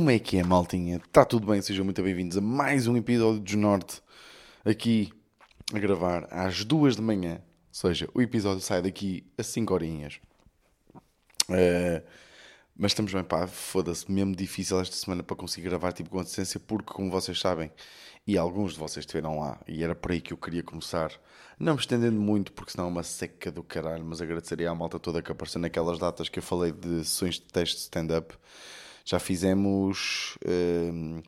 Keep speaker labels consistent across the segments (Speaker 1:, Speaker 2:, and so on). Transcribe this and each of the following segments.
Speaker 1: Como é que é, maltinha? Está tudo bem? Sejam muito bem-vindos a mais um episódio de Norte aqui a gravar às duas de manhã. Ou seja, o episódio sai daqui a 5 horinhas. Uh, mas estamos bem, pá, foda-se, mesmo difícil esta semana para conseguir gravar tipo com assistência, porque como vocês sabem, e alguns de vocês estiveram lá, e era por aí que eu queria começar, não me estendendo muito, porque senão é uma seca do caralho, mas agradeceria à malta toda que apareceu naquelas datas que eu falei de sessões de teste stand-up. Já fizemos. Uh,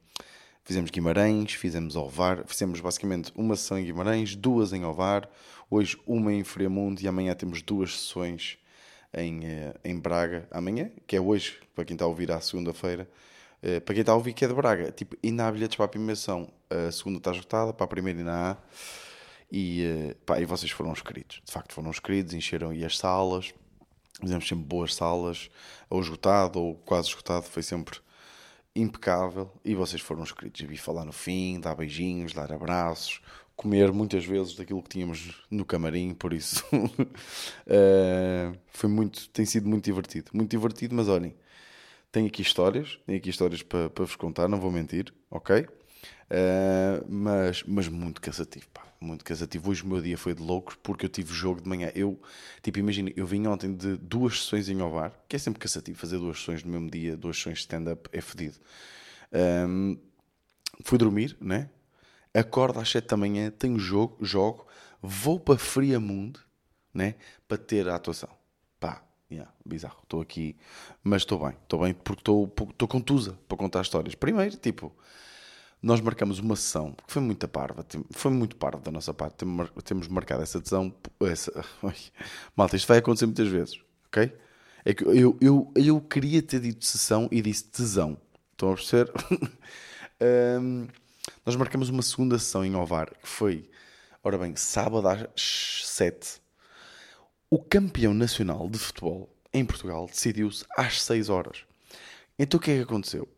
Speaker 1: fizemos Guimarães, fizemos Ovar, fizemos basicamente uma sessão em Guimarães, duas em Ovar, hoje uma em Friamundo e amanhã temos duas sessões em, eh, em Braga amanhã, que é hoje, para quem está a ouvir à segunda-feira. Uh, para quem está a ouvir que é de Braga, tipo, ainda há bilhetes para a primeira sessão, a segunda está esgotada, para a primeira ainda há. E, uh, pá, e vocês foram inscritos, de facto foram inscritos, encheram aí as salas, fizemos sempre boas salas, ou esgotado ou quase esgotado, foi sempre impecável. E vocês foram inscritos, vi falar no fim, dar beijinhos, dar abraços, comer muitas vezes daquilo que tínhamos no camarim, por isso uh, foi muito, tem sido muito divertido, muito divertido, mas olhem, tenho aqui histórias, tenho aqui histórias para, para vos contar, não vou mentir, ok? Uh, mas, mas muito cansativo, pá, muito cansativo. Hoje o meu dia foi de loucos porque eu tive jogo de manhã. Eu, tipo, imagina, eu vim ontem de duas sessões em Ovar, que é sempre cansativo fazer duas sessões no mesmo dia, duas sessões de stand-up, é fedido. Um, fui dormir, né? acordo às 7 da manhã, tenho jogo, jogo, vou para Friamundo, né? Para ter a atuação. Pá, yeah, bizarro. Estou aqui, mas estou bem, estou bem porque estou contusa para contar histórias. Primeiro, tipo, nós marcamos uma sessão que foi muito parva, foi muito parva da nossa parte. Temos marcado essa sessão. Essa, malta, isto vai acontecer muitas vezes, ok? É que eu, eu, eu queria ter dito sessão e disse tesão. Estão a perceber? um, Nós marcamos uma segunda sessão em Ovar, que foi, ora bem, sábado às 7. O campeão nacional de futebol em Portugal decidiu-se às 6 horas. Então o que é que aconteceu?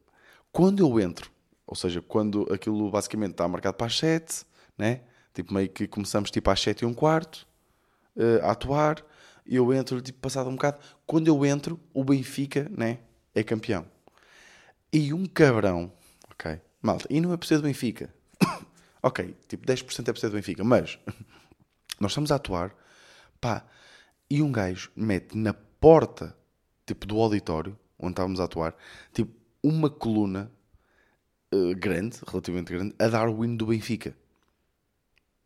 Speaker 1: Quando eu entro, ou seja, quando aquilo basicamente está marcado para as 7, né? tipo meio que começamos tipo às 7 e um quarto uh, a atuar, eu entro tipo passado um bocado. Quando eu entro, o Benfica né? é campeão. E um cabrão, ok? Malta, e não é por ser do Benfica. ok, tipo 10% é por ser do Benfica, mas nós estamos a atuar, pá, e um gajo mete na porta, tipo, do auditório, onde estávamos a atuar, tipo, uma coluna uh, grande, relativamente grande, a dar o hino do Benfica.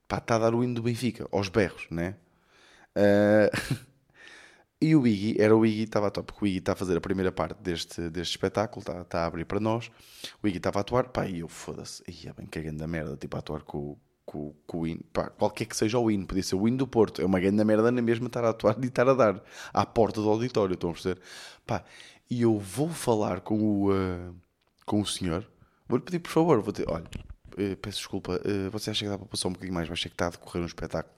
Speaker 1: Pá, está a dar o hino do Benfica, aos berros, né? Uh, E o Iggy, era o Iggy, estava a atuar, porque o Iggy está a fazer a primeira parte deste, deste espetáculo, está, está a abrir para nós. O Iggy estava a atuar, pá, e eu foda-se, ia bem cagando da merda, tipo a atuar com, com, com o hino, pá, qualquer que seja o hino, podia ser o hino do Porto, é uma grande merda na mesma estar a atuar e estar a dar à porta do auditório, estão a perceber? Pá, e eu vou falar com o, uh, com o senhor, vou-lhe pedir por favor, vou ter, olha, uh, peço desculpa, uh, você acha que dá para passar um bocadinho mais, vai ser que está a decorrer um espetáculo.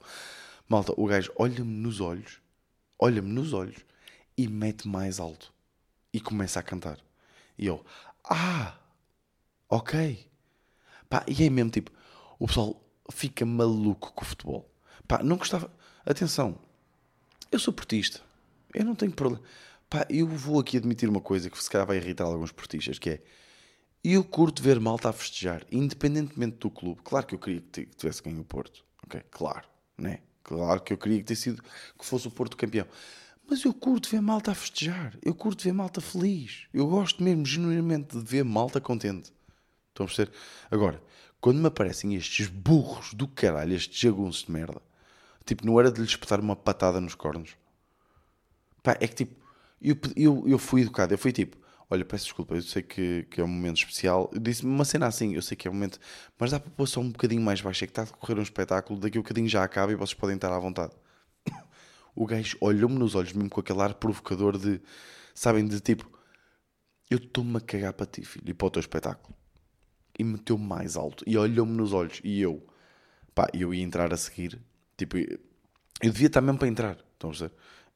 Speaker 1: Malta, o gajo olha-me nos olhos olha-me nos olhos e mete mais alto e começa a cantar. E eu, ah, ok. Pá, e é mesmo tipo, o pessoal fica maluco com o futebol. Pá, não gostava. Atenção, eu sou portista, eu não tenho problema. Pá, eu vou aqui admitir uma coisa que se calhar vai irritar alguns portistas, que é eu curto ver malta a festejar, independentemente do clube. Claro que eu queria que tivesse ganho o Porto, ok? Claro, né? Claro que eu queria que, ter sido, que fosse o Porto campeão. Mas eu curto ver malta a festejar. Eu curto ver malta feliz. Eu gosto mesmo, genuinamente, de ver malta contente. Estão a perceber? Agora, quando me aparecem estes burros do caralho, estes jagunços de merda, tipo, não era de lhes espetar uma patada nos cornos. Pá, é que tipo, eu, eu, eu fui educado. Eu fui tipo, olha, peço desculpa, eu sei que, que é um momento especial. Eu disse-me uma cena assim, eu sei que é um momento, mas dá para pôr só um bocadinho mais baixo, é que está a decorrer um espetáculo, daqui a um bocadinho já acaba e vocês podem estar à vontade. O gajo olhou-me nos olhos, mesmo com aquele ar provocador de, sabem, de tipo, eu estou-me a cagar para ti, filho, e para o teu espetáculo. E meteu mais alto, e olhou-me nos olhos, e eu, pá, eu ia entrar a seguir, tipo, eu devia estar mesmo para entrar, estão a ver?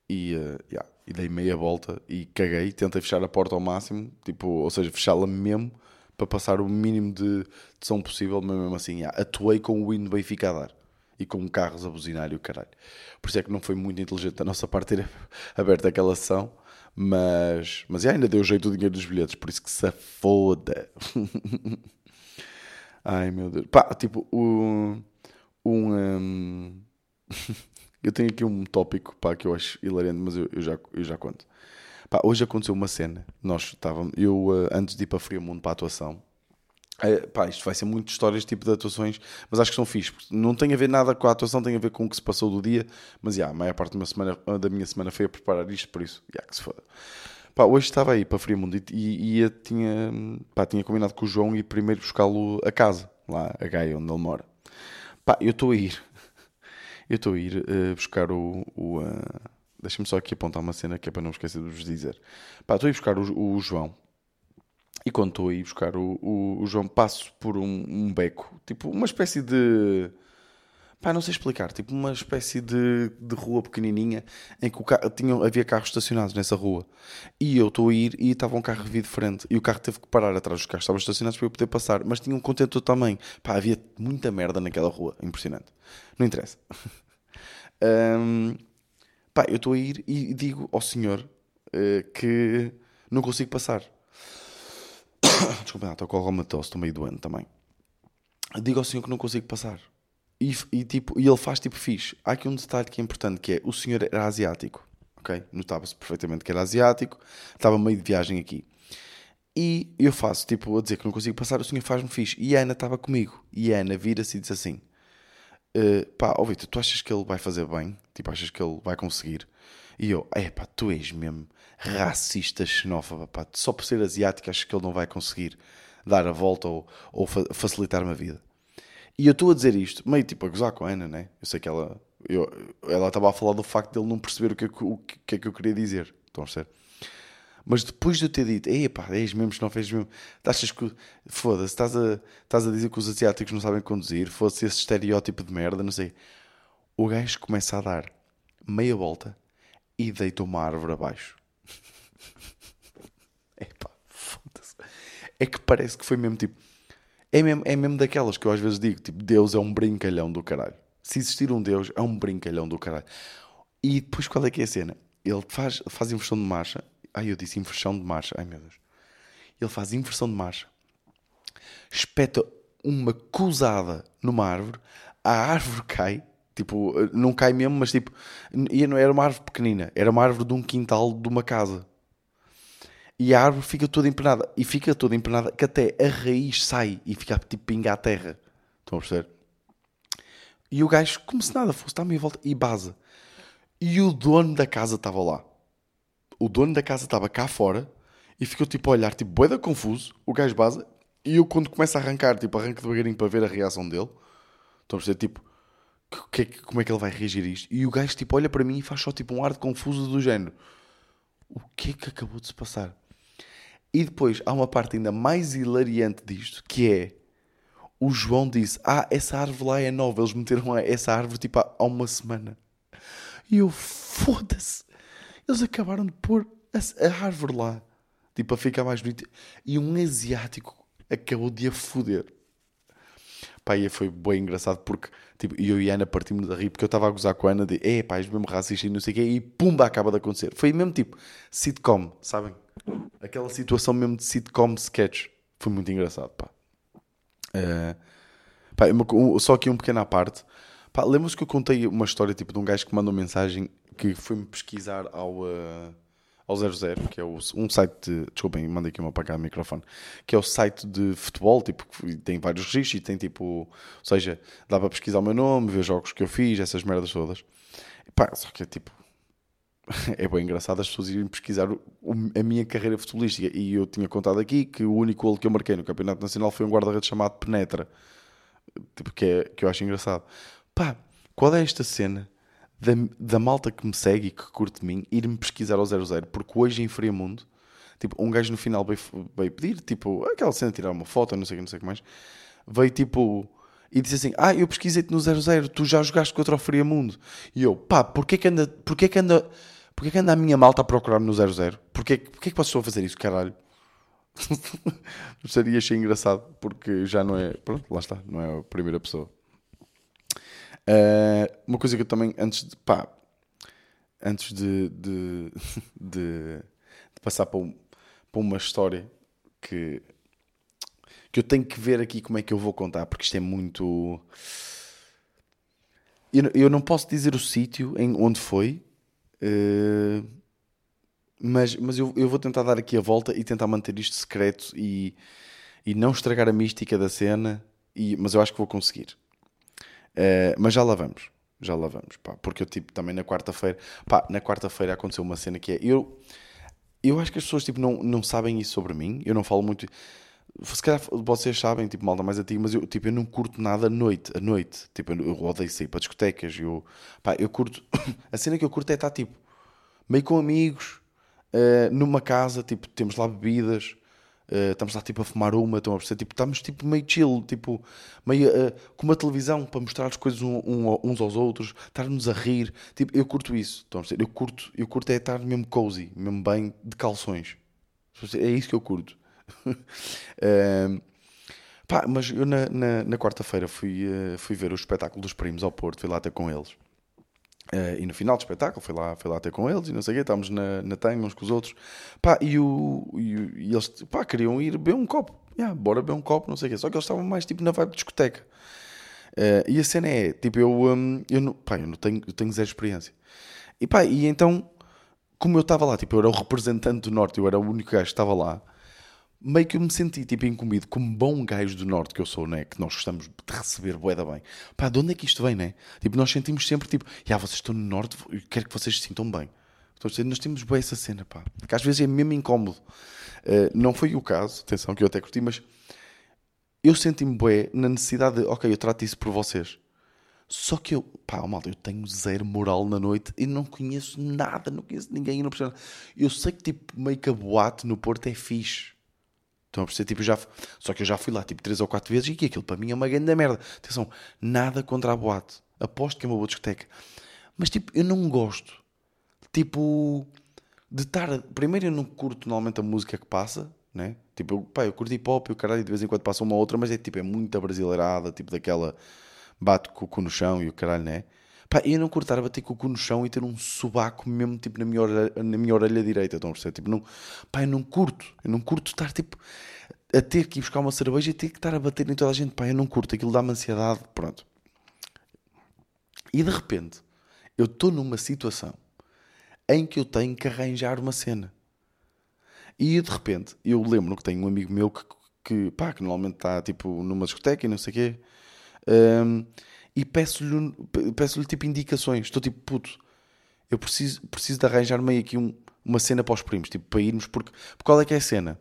Speaker 1: E, uh, yeah, e dei meia volta e caguei, tentei fechar a porta ao máximo, tipo, ou seja, fechá-la mesmo para passar o mínimo de, de som possível, mas mesmo assim, yeah, atuei com o hino Benfica a dar e com carros a buzinar e o caralho. Por isso é que não foi muito inteligente da nossa parte ter aberto aquela sessão, Mas, mas ainda deu jeito o dinheiro dos bilhetes, por isso que se foda. Ai meu Deus. Pá, tipo, um. um eu tenho aqui um tópico pá, que eu acho hilariante, mas eu, eu, já, eu já conto. Pá, hoje aconteceu uma cena. Nós estávamos, eu uh, antes de ir para Friamundo para a atuação, é, pá, isto vai ser muito histórias tipo de atuações, mas acho que são fixe. Não tem a ver nada com a atuação, tem a ver com o que se passou do dia. Mas já, a maior parte semana, da minha semana foi a preparar isto, por isso, já que se foda. Pá, hoje estava aí para Friamundo e, e, tinha, pá, tinha combinado com o João ir primeiro buscá-lo a casa, lá a Gaia, onde ele mora. Pá, eu estou a ir, eu estou a ir uh, buscar o. o uh, Deixa-me só aqui apontar uma cena que é para não esquecer de vos dizer. Estou a ir buscar o, o João e quando estou a ir buscar o, o, o João, passo por um, um, beco, tipo uma espécie de. Pá, não sei explicar, tipo uma espécie de, de rua pequenininha em que o carro, tinha, havia carros estacionados nessa rua. E eu estou a ir e estava um carro vir de frente. E o carro teve que parar atrás dos carros, estavam estacionados para eu poder passar. Mas tinha um contentor também. Pá, havia muita merda naquela rua, impressionante. Não interessa. um, pá, eu estou a ir e digo ao senhor uh, que não consigo passar Desculpa, estou com alguma tosse, estou meio doente também. Digo ao senhor que não consigo passar. E, e, tipo, e ele faz tipo fixe. Há aqui um detalhe que é importante, que é o senhor era asiático. Ok? Notava-se perfeitamente que era asiático. Estava meio de viagem aqui. E eu faço, tipo, a dizer que não consigo passar, o senhor faz-me fixe. E a Ana estava comigo. E a Ana vira-se e diz assim: uh, pá, ó tu achas que ele vai fazer bem? Tipo, achas que ele vai conseguir? E eu, é pá, tu és mesmo racista, xenófoba, pá, só por ser asiático acho que ele não vai conseguir dar a volta ou, ou fa facilitar-me a vida. E eu estou a dizer isto, meio tipo a gozar com a Ana, né? Eu sei que ela, eu, ela estava a falar do facto de ele não perceber o que, é que, o que é que eu queria dizer. Estão a perceber? Mas depois de eu ter dito, ei pá, és mesmo, não fez mesmo, achas que, foda-se, estás a, estás a dizer que os asiáticos não sabem conduzir, foda-se esse estereótipo de merda, não sei. O gajo começa a dar meia volta e deita uma árvore abaixo. Epá, foda-se. É que parece que foi mesmo tipo. É mesmo, é mesmo daquelas que eu às vezes digo: tipo, Deus é um brincalhão do caralho. Se existir um Deus, é um brincalhão do caralho. E depois qual é que é a cena? Ele faz, faz inversão de marcha. Ai, eu disse inversão de marcha. Ai meu Deus. Ele faz inversão de marcha, espeta uma cruzada numa árvore, a árvore cai Tipo, não cai mesmo, mas tipo, e não era uma árvore pequenina, era uma árvore de um quintal de uma casa. E a árvore fica toda empenada, e fica toda empenada que até a raiz sai e fica tipo pinga à terra. Estão a perceber? E o gajo, como se nada fosse, à minha volta e baza. E o dono da casa estava lá. O dono da casa estava cá fora e ficou tipo a olhar, tipo, boeda confuso. O gajo baza e eu, quando começa a arrancar, tipo, arranca devagarinho para ver a reação dele. Estão a perceber? Tipo, que, como é que ele vai reagir a isto? E o gajo tipo, olha para mim e faz só tipo um ar de confuso do género. O que é que acabou de se passar? E depois há uma parte ainda mais hilariante disto, que é o João disse: Ah, essa árvore lá é nova. Eles meteram essa árvore tipo há uma semana. E eu, foda-se. Eles acabaram de pôr a, a árvore lá, tipo a ficar mais bonita. E um asiático acabou de a foder. Pá, e foi bem engraçado porque tipo, eu e a Ana partimos a rir porque eu estava a gozar com a Ana de é pá, és mesmo racista e não sei o quê, e pumba, acaba de acontecer. Foi mesmo tipo sitcom, sabem? Aquela situação mesmo de sitcom sketch. Foi muito engraçado, pá. Uh, pá só aqui um pequeno à parte. Pá, lembram-se que eu contei uma história tipo de um gajo que mandou mensagem que foi-me pesquisar ao. Uh, ao 00, que é o, um site de. Desculpem, mandei aqui uma para o microfone. Que é o site de futebol, tipo, tem vários registros e tem tipo. Ou seja, dá para pesquisar o meu nome, ver jogos que eu fiz, essas merdas todas. Pá, só que é tipo. é bem engraçado as pessoas irem pesquisar a minha carreira futebolística. E eu tinha contado aqui que o único gol que eu marquei no Campeonato Nacional foi um guarda-redes chamado Penetra. Tipo, que, é, que eu acho engraçado. Pá, qual é esta cena da, da malta que me segue e que curte de mim ir-me pesquisar ao 00, porque hoje em Friamundo, tipo, um gajo no final veio, veio pedir, tipo, aquela cena de tirar uma foto, não sei não sei o que mais, veio tipo, e disse assim: Ah, eu pesquisei-te no 00, tu já jogaste contra o Friamundo. E eu, pá, porquê que anda, porquê que anda, porquê que anda a minha malta a procurar-me no 00? Porquê, porquê que vocês a fazer isso, caralho? Seria achei engraçado, porque já não é, pronto, lá está, não é a primeira pessoa. Uh, uma coisa que eu também, antes de, pá, antes de, de, de, de passar para, um, para uma história que, que eu tenho que ver aqui como é que eu vou contar, porque isto é muito. Eu, eu não posso dizer o sítio em onde foi, uh, mas, mas eu, eu vou tentar dar aqui a volta e tentar manter isto secreto e, e não estragar a mística da cena, e, mas eu acho que vou conseguir. Uh, mas já lá vamos, já lá vamos, pá, porque eu tipo também na quarta-feira, pá, na quarta-feira aconteceu uma cena que é, eu, eu acho que as pessoas tipo não, não sabem isso sobre mim, eu não falo muito, se calhar vocês sabem, tipo, malta mais antiga, mas eu, tipo, eu não curto nada à noite, à noite, tipo, eu, eu odeio sair para discotecas, eu, pá, eu curto, a cena que eu curto é estar, tipo, meio com amigos, uh, numa casa, tipo, temos lá bebidas, uh, estamos lá, tipo, a fumar uma, estão a perceber, tipo, estamos, tipo, meio chill, tipo, meio, uh, com uma televisão para mostrar as coisas um, um, uns aos outros, estarmos a rir, tipo, eu curto isso, estão a perceber, eu curto, eu curto é estar mesmo cozy, mesmo bem, de calções, é isso que eu curto. pá, mas eu na, na, na quarta-feira fui, uh, fui ver o espetáculo dos primos ao Porto, fui lá ter com eles. Uh, e no final do espetáculo fui lá, fui lá ter com eles e não sei o quê, estávamos na, na tanga uns com os outros. Pá, e, o, e, e, eles pá, queriam ir beber um copo. Yeah, bora beber um copo, não sei o quê. Só que eles estavam mais tipo na vibe de discoteca. Uh, e a cena é, tipo, eu, um, eu, não, pá, eu não tenho, eu tenho zero experiência. E pá, e então, como eu estava lá, tipo, eu era o representante do Norte, eu era o único gajo que estava lá meio que eu me senti tipo incumbido, como bom gajo do norte que eu sou, né? Que nós gostamos de receber boeda bem. Pá, de onde é que isto vem, né? Tipo, nós sentimos sempre tipo, já, vocês estão no norte, eu quero que vocês se sintam bem. Então, nós temos boa essa cena, pá. Que às vezes é mesmo incómodo. Uh, não foi o caso, atenção, que eu até curti, mas eu senti-me bué na necessidade de, ok, eu trato isso por vocês. Só que eu, pá, malta, eu tenho zero moral na noite e não conheço nada, não conheço ninguém, não percebo nada. Eu sei que tipo, meio que a boate no Porto é fixe. Estão a perceber? Tipo, já, só que eu já fui lá tipo três ou quatro vezes e que aquilo para mim é uma grande merda. Atenção, nada contra a boate. Aposto que é uma boa discoteca. Mas tipo, eu não gosto. Tipo, de estar. Primeiro, eu não curto normalmente a música que passa, né? Tipo, eu, pá, eu curto hip hop e o caralho de vez em quando passa uma outra, mas é tipo, é muita brasileirada, tipo daquela. Bate com o cu no chão e o caralho, né? Pá, eu não curtar a bater com o cu no chão e ter um subaco mesmo tipo na minha orelha, na minha orelha direita, estão a perceber? Tipo, não, pá, eu não curto, eu não curto estar tipo a ter que ir buscar uma cerveja e ter que estar a bater em toda a gente, pá, eu não curto, aquilo dá-me ansiedade, pronto. E de repente, eu estou numa situação em que eu tenho que arranjar uma cena. E de repente, eu lembro que tenho um amigo meu que, que, pá, que normalmente está tipo numa discoteca e não sei o quê. Um, e peço-lhe peço tipo indicações. Estou tipo, puto, eu preciso, preciso de arranjar meio aqui um, uma cena para os primos, tipo, para irmos, porque, porque qual é que é a cena?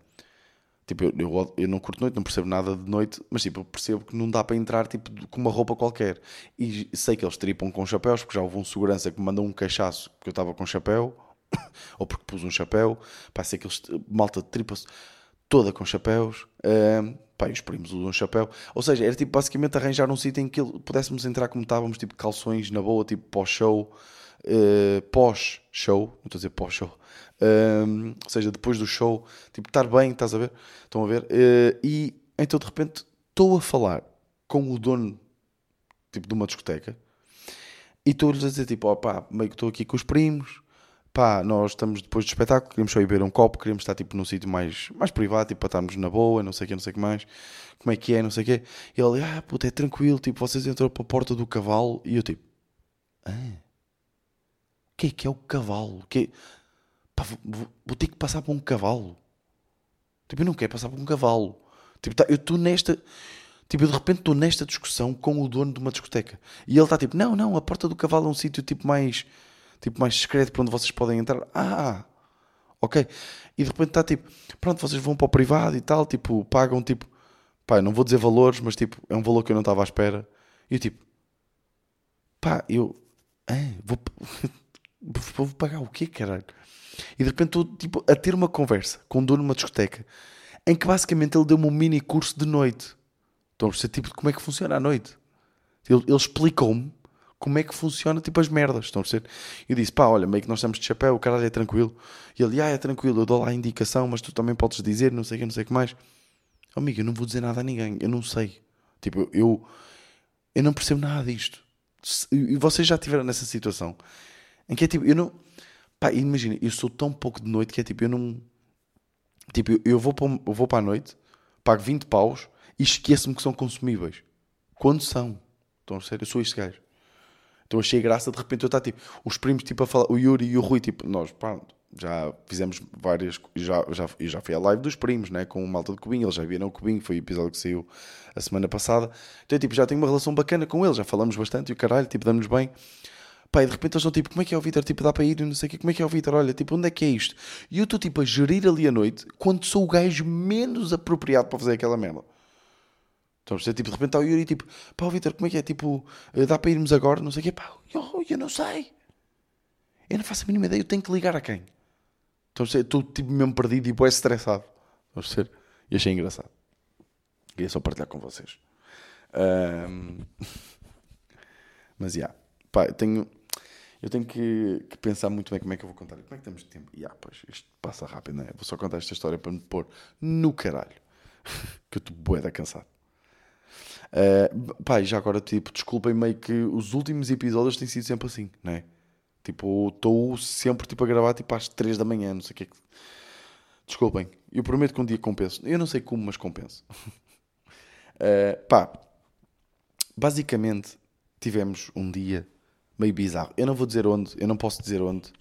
Speaker 1: Tipo, eu, eu, eu, não curto noite, não percebo nada de noite, mas tipo, eu percebo que não dá para entrar tipo, com uma roupa qualquer. E sei que eles tripam com chapéus, porque já houve um segurança que me mandou um cachaço porque eu estava com chapéu, ou porque pus um chapéu. Pá, sei que eles, malta, tripa-se toda com chapéus. Uh, pá, os primos usam chapéu. Ou seja, era tipo basicamente arranjar um sítio em que pudéssemos entrar como estávamos, tipo calções na boa, tipo pós-show, uh, pós-show, não estou a dizer pós-show, uh, ou seja, depois do show, tipo estar bem, estás a ver? Estão a ver? Uh, e então de repente estou a falar com o dono tipo de uma discoteca e estou-lhes a dizer tipo, ó pá, meio que estou aqui com os primos pá, nós estamos depois do espetáculo, queremos só ir beber um copo, queremos estar tipo num sítio mais, mais privado, tipo, para estarmos na boa, não sei o que, não sei o que mais, como é que é, não sei o que. E ele, ah, puta, é tranquilo, tipo, vocês entram para a porta do cavalo, e eu tipo, ah, o que é que é o cavalo? Que Pá, vou, vou, ter que passar por um cavalo. Tipo, eu não quero passar por um cavalo. Tipo, tá, eu estou nesta. Tipo, eu de repente estou nesta discussão com o dono de uma discoteca. E ele está tipo, não, não, a porta do cavalo é um sítio tipo mais tipo mais discreto para onde vocês podem entrar. Ah, ok. E de repente está tipo, pronto, vocês vão para o privado e tal, tipo, pagam tipo, pá, não vou dizer valores, mas tipo, é um valor que eu não estava à espera. E eu tipo, pá, eu, ah, vou, vou pagar o quê, caralho? E de repente estou tipo, a ter uma conversa com um dono de uma discoteca em que basicamente ele deu-me um mini curso de noite. Estão a perceber tipo, como é que funciona a noite. Ele, ele explicou-me como é que funciona tipo as merdas, estão a perceber? Eu disse, pá, olha, meio que nós estamos de chapéu, o caralho é tranquilo. E ele, ah, é tranquilo, eu dou lá a indicação, mas tu também podes dizer, não sei o que, não sei o que mais. Oh, amigo, eu não vou dizer nada a ninguém, eu não sei. Tipo, eu, eu não percebo nada disto. E vocês já estiveram nessa situação em que é tipo, eu não, Pá, imagina, eu sou tão pouco de noite que é tipo, eu não. Tipo, eu- vou para, eu vou para a noite, pago 20 paus e esqueço-me que são consumíveis. Quando são? Estão a sério? Eu sou este gajo. Então achei graça, de repente eu estar tipo, os primos tipo a falar, o Yuri e o Rui, tipo, nós, pá, já fizemos várias, já, já, eu já fui à live dos primos, né, com o malta de Cubinho, eles já viram o Cubinho, foi o episódio que saiu a semana passada. Então, tipo, já tenho uma relação bacana com eles, já falamos bastante e o caralho, tipo, damos bem. Pá, e de repente eles estão tipo, como é que é o Vitor? Tipo, dá para ir, e não sei o quê, como é que é o Vitor? Olha, tipo, onde é que é isto? E eu estou tipo a gerir ali a noite quando sou o gajo menos apropriado para fazer aquela merda. Estão a perceber? Tipo, de repente está o Yuri tipo, pá, Vitor, como é que é? Tipo, eh, dá para irmos agora? Não sei o quê, pá, eu, eu não sei. Eu não faço a mínima ideia, eu tenho que ligar a quem? Estão a perceber? Estou tipo mesmo perdido e tipo, é estressado. Estão a perceber? E achei engraçado. Queria só partilhar com vocês. Ahm, Mas, já, pá, eu tenho, eu tenho que, que pensar muito bem como é que eu vou contar. Como é que temos de tempo? Já, pois, isto passa rápido, não é? Vou só contar esta história para me pôr no caralho. que eu estou bué da cansado. Uh, pá, já agora, tipo, desculpem meio que os últimos episódios têm sido sempre assim, não é? Tipo, estou sempre tipo, a gravar tipo, às 3 da manhã, não sei o que é que... Desculpem, eu prometo que um dia compenso. Eu não sei como, mas compenso. Uh, pá, basicamente tivemos um dia meio bizarro. Eu não vou dizer onde, eu não posso dizer onde.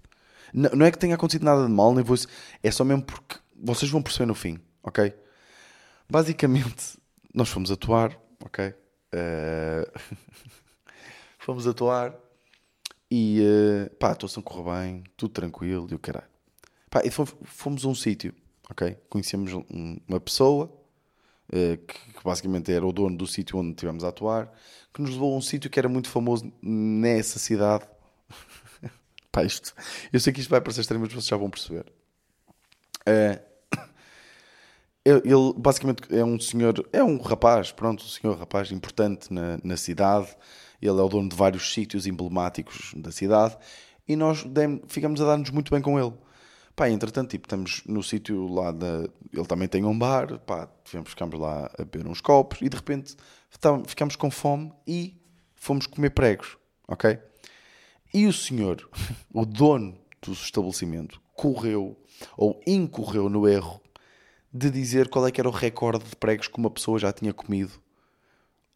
Speaker 1: Não, não é que tenha acontecido nada de mal, nem vou... É só mesmo porque vocês vão perceber no fim, ok? Basicamente, nós fomos atuar, ok? Eh, fomos atuar e uh, pá, a atuação correu bem, tudo tranquilo e o caralho. Pá, e fomos, fomos a um sítio, ok? Conhecemos um- uma pessoa uh, que, que basicamente era o dono do sítio onde estivemos a atuar, que nos levou a um sítio que era muito famoso nessa cidade. pá, isto, eu sei que isto vai parecer estranho, mas vocês já vão perceber. Eh, ele basicamente é um senhor, é um rapaz, pronto, um senhor rapaz importante na, na cidade. Ele é o dono de vários sítios emblemáticos da cidade e nós demos- ficamos a dar-nos muito bem com ele. Pá, entretanto, tipo, estamos no sítio lá da. Ele também tem um bar, pá, ficámos lá a beber uns copos e de repente ficámos com fome e fomos comer pregos, ok? E o senhor, o dono do estabelecimento, correu ou incorreu no erro de dizer qual é que era o recorde de pregos que uma pessoa já tinha comido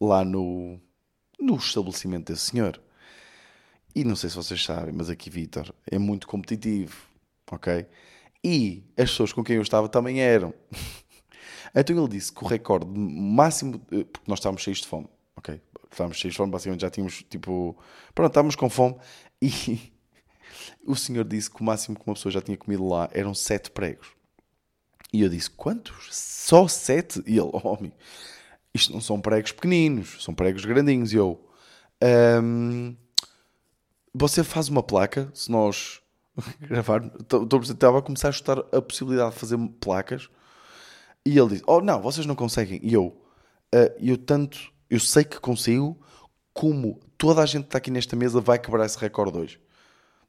Speaker 1: lá no, no estabelecimento desse senhor. E não sei se vocês sabem, mas aqui Vitor é muito competitivo, ok? E as pessoas com quem eu estava também eram. Então ele disse que o recorde máximo, eh, porque nós estávamos cheios de fome, ok? Estávamos cheios de fome, basicamente já tínhamos tipo, pronto, estávamos com fome e o senhor disse que o máximo que uma pessoa já tinha comido lá eram sete pregos. E eu disse: Quantos? Só sete? E ele: Oh, amigo, isto não são pregos pequeninos, são pregos grandinhos. E eu: "Ahm, Você faz uma placa, se nós gravar. Tô- tô- Estava a começar a estudar a possibilidade de fazer placas. E ele disse: Oh, não, vocês não conseguem. E eu: "Ah, Eu tanto, eu sei que consigo, como toda a gente que está aqui nesta mesa vai quebrar esse recorde hoje.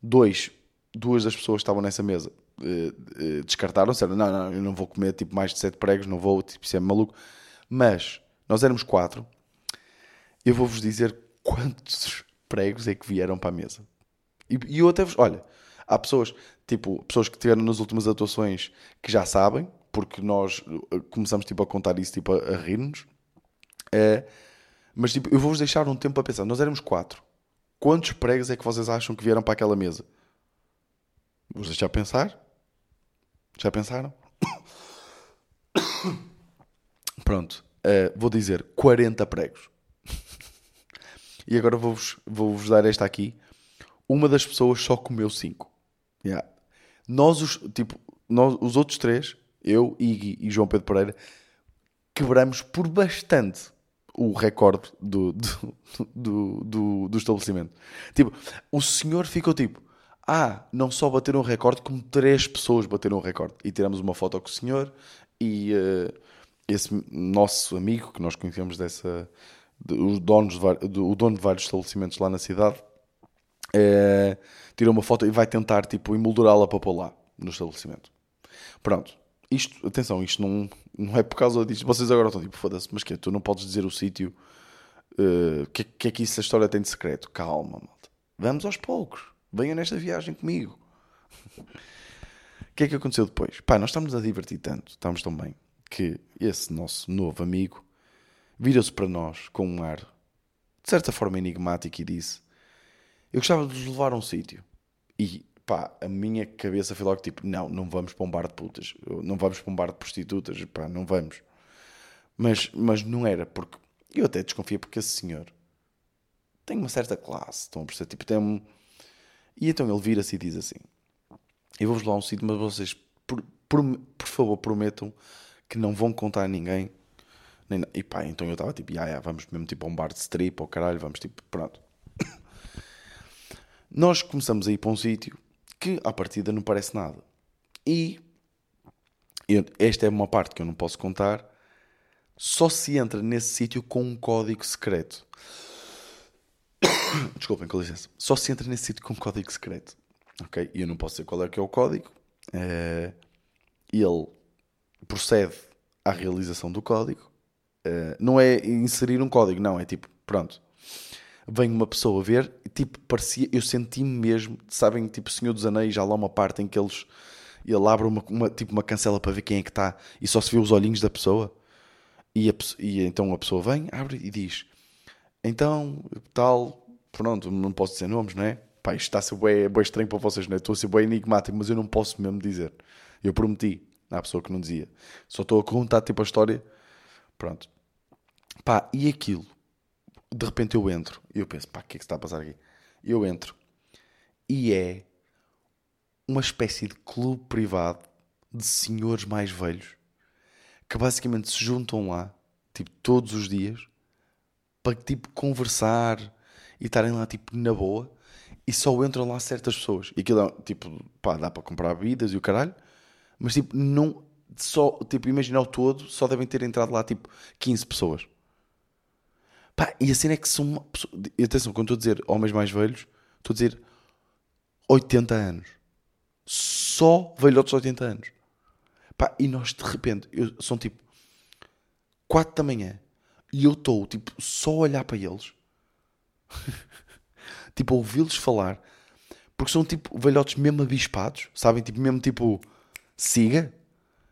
Speaker 1: Dois, duas das pessoas que estavam nessa mesa eh, eh, descartaram-se. Era, Não, não, eu não vou comer tipo mais de sete pregos, não vou, tipo, isso é maluco. Mas nós éramos quatro. Eu vou-vos dizer quantos pregos é que vieram para a mesa. E, e eu até vos, olha, há pessoas, tipo, pessoas que tiveram nas últimas atuações que já sabem, porque nós eh, começamos tipo a contar isso tipo a, a rir-nos. Eh, mas tipo, eu vou-vos deixar um tempo a pensar. Nós éramos quatro. Quantos pregos é que vocês acham que vieram para aquela mesa? Vou-vos deixar pensar. Já pensaram? Pronto. eh, vou dizer 40 pregos. e agora vou-vos vou-vos dar esta aqui. Uma das pessoas só comeu 5. Yeah. Nós, os, tipo, nós, os outros três, eu, Iggy e João Pedro Pereira, quebramos por bastante o recorde do, do, do, do, do estabelecimento. Tipo, o senhor ficou tipo, ah, não só bateram o recorde, como três pessoas bateram o recorde. E tiramos uma foto com o senhor e eh, esse nosso amigo que nós conhecemos dessa, de- os donos de, do- o dono de vários estabelecimentos lá na cidade, eh, tirou uma foto e vai tentar tipo emoldurá-la para pôr lá no estabelecimento. Pronto. Isto, atenção, isto não, não é por causa disto. Vocês agora estão tipo, foda-se, mas que Tu não podes dizer o sítio. O que, que é que isso a história tem de secreto? Calma, malta. Vamos aos poucos. Venham nesta viagem comigo. O que é que aconteceu depois? Pá, nós estamos a divertir tanto, estamos tão bem, que esse nosso novo amigo virou-se para nós com um ar, de certa forma, enigmático e disse: Eu gostava de vos levar a um sítio. E pá, a minha cabeça foi logo tipo: Não, não vamos para um bar de putas, não vamos para um bar de prostitutas, pá, não vamos. Mas, mas não era, porque eu até desconfia, porque esse senhor tem uma certa classe, estão a perceber? Tipo, tem um. E então ele vira-se e diz assim: Eu vou-vos lá um sítio, mas vocês, por, por, por favor, prometam que não vão contar a ninguém. Nem, e pá, então eu estava tipo, ah, vamos mesmo tipo a um bar de strip ou caralho, vamos tipo, pronto. Nós começamos a ir para um sítio que à partida não parece nada. E eu, esta é uma parte que eu não posso contar. Só se entra nesse sítio com um código secreto. Desculpem, com licença. Só se entra nesse sítio com código secreto. Ok? E eu não posso dizer qual é que é o código. Uh, ele procede à realização do código. Uh, não é inserir um código, não. É tipo, pronto. Vem uma pessoa ver e tipo, parecia. Eu senti-me mesmo. Sabem, tipo, Senhor dos Anéis, já lá uma parte em que eles. Ele abre uma, uma, tipo, uma cancela para ver quem é que está e só se vê os olhinhos da pessoa. E, a, e então a pessoa vem, abre e diz: Então, tal, pronto, não posso dizer nomes, não é? Pá, isto está a ser bem, bem estranho para vocês, não é? Estou a ser bem enigmático, mas eu não posso mesmo dizer. Eu prometi à pessoa que não dizia. Só estou a contar tipo a história. Pronto. Pá, e aquilo? De repente eu entro e eu penso, pá, o que é que está a passar aqui? Eu entro e é uma espécie de clube privado de senhores mais velhos que basicamente se juntam lá, tipo, todos os dias para, tipo, conversar e estarem lá, tipo, na boa e só entram lá certas pessoas. E aquilo, é, tipo, pá, dá para comprar bebidas e o caralho, mas, tipo, não, só, tipo, imagina o todo, só devem ter entrado lá, tipo, 15 pessoas. Pá, e a cena é que são, e atenção, quando estou a dizer homens mais velhos, estou a dizer 80 anos. Só velhotes de 80 anos. Pá, e nós de repente, eu, são tipo 4 da manhã e eu estou tipo só a olhar para eles, tipo a ouvi-los falar, porque são tipo velhotes mesmo abispados, sabem? Tipo, mesmo tipo siga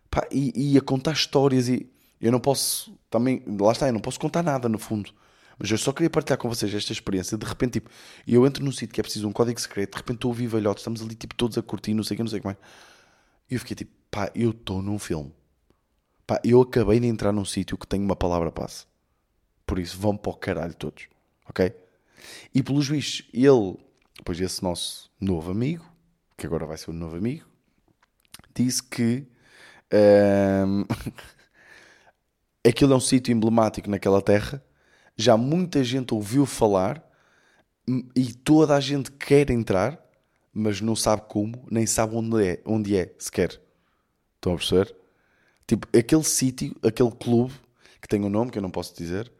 Speaker 1: Pá, e, e a contar histórias. E eu não posso também, lá está, eu não posso contar nada no fundo. Mas eu só queria partilhar com vocês esta experiência. De repente, tipo, eu entro num sítio que é preciso um código secreto, de repente estou velhotes, estamos ali tipo todos a curtir, não sei o que, não sei o que mais. E eu fiquei tipo, pá, eu estou num filme. Pá, eu acabei de entrar num sítio que tem uma palavra passe. Por isso, vão para o caralho todos. Ok? E pelos vistos, ele, depois esse nosso novo amigo, que agora vai ser um novo amigo, disse que um, aquilo é um sítio emblemático naquela terra. Já muita gente ouviu falar e toda a gente quer entrar, mas não sabe como, nem sabe onde é, onde é sequer. Estão a perceber? Tipo, aquele sítio, aquele clube, que tem um nome que eu não posso dizer,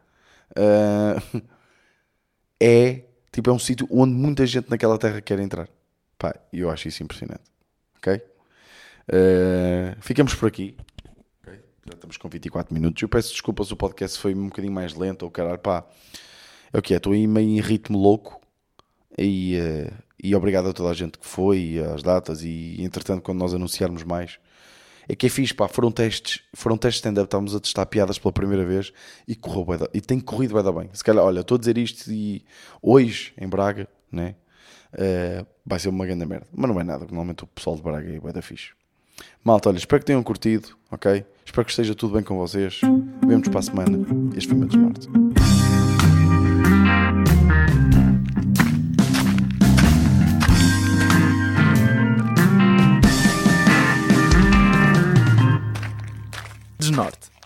Speaker 1: uh, é tipo, é um sítio onde muita gente naquela terra quer entrar. Pá, eu acho isso impressionante. Ok? Uh, ficamos por aqui. Okay? Já estamos com 24 minutos. Eu peço desculpas, o podcast foi um bocadinho mais lento, ou caralho, pá. É o que é, estou aí meio em ritmo louco. E, uh, e obrigado a toda a gente que foi, às datas. E entretanto, quando nós anunciarmos mais, é que é fixe, pá. Foram testes, foram testes stand-up. Estávamos a testar piadas pela primeira vez e correu bem, e tem corrido bem, bem. Se calhar, olha, estou a dizer isto e hoje em Braga, né? Uh, vai ser uma grande merda, mas não é nada. Normalmente o pessoal de Braga é da fixe. Malta, olha, espero que tenham curtido, ok? Espero que esteja tudo bem com vocês. Vemos para a semana. Este foi o meu desnorte. Smart.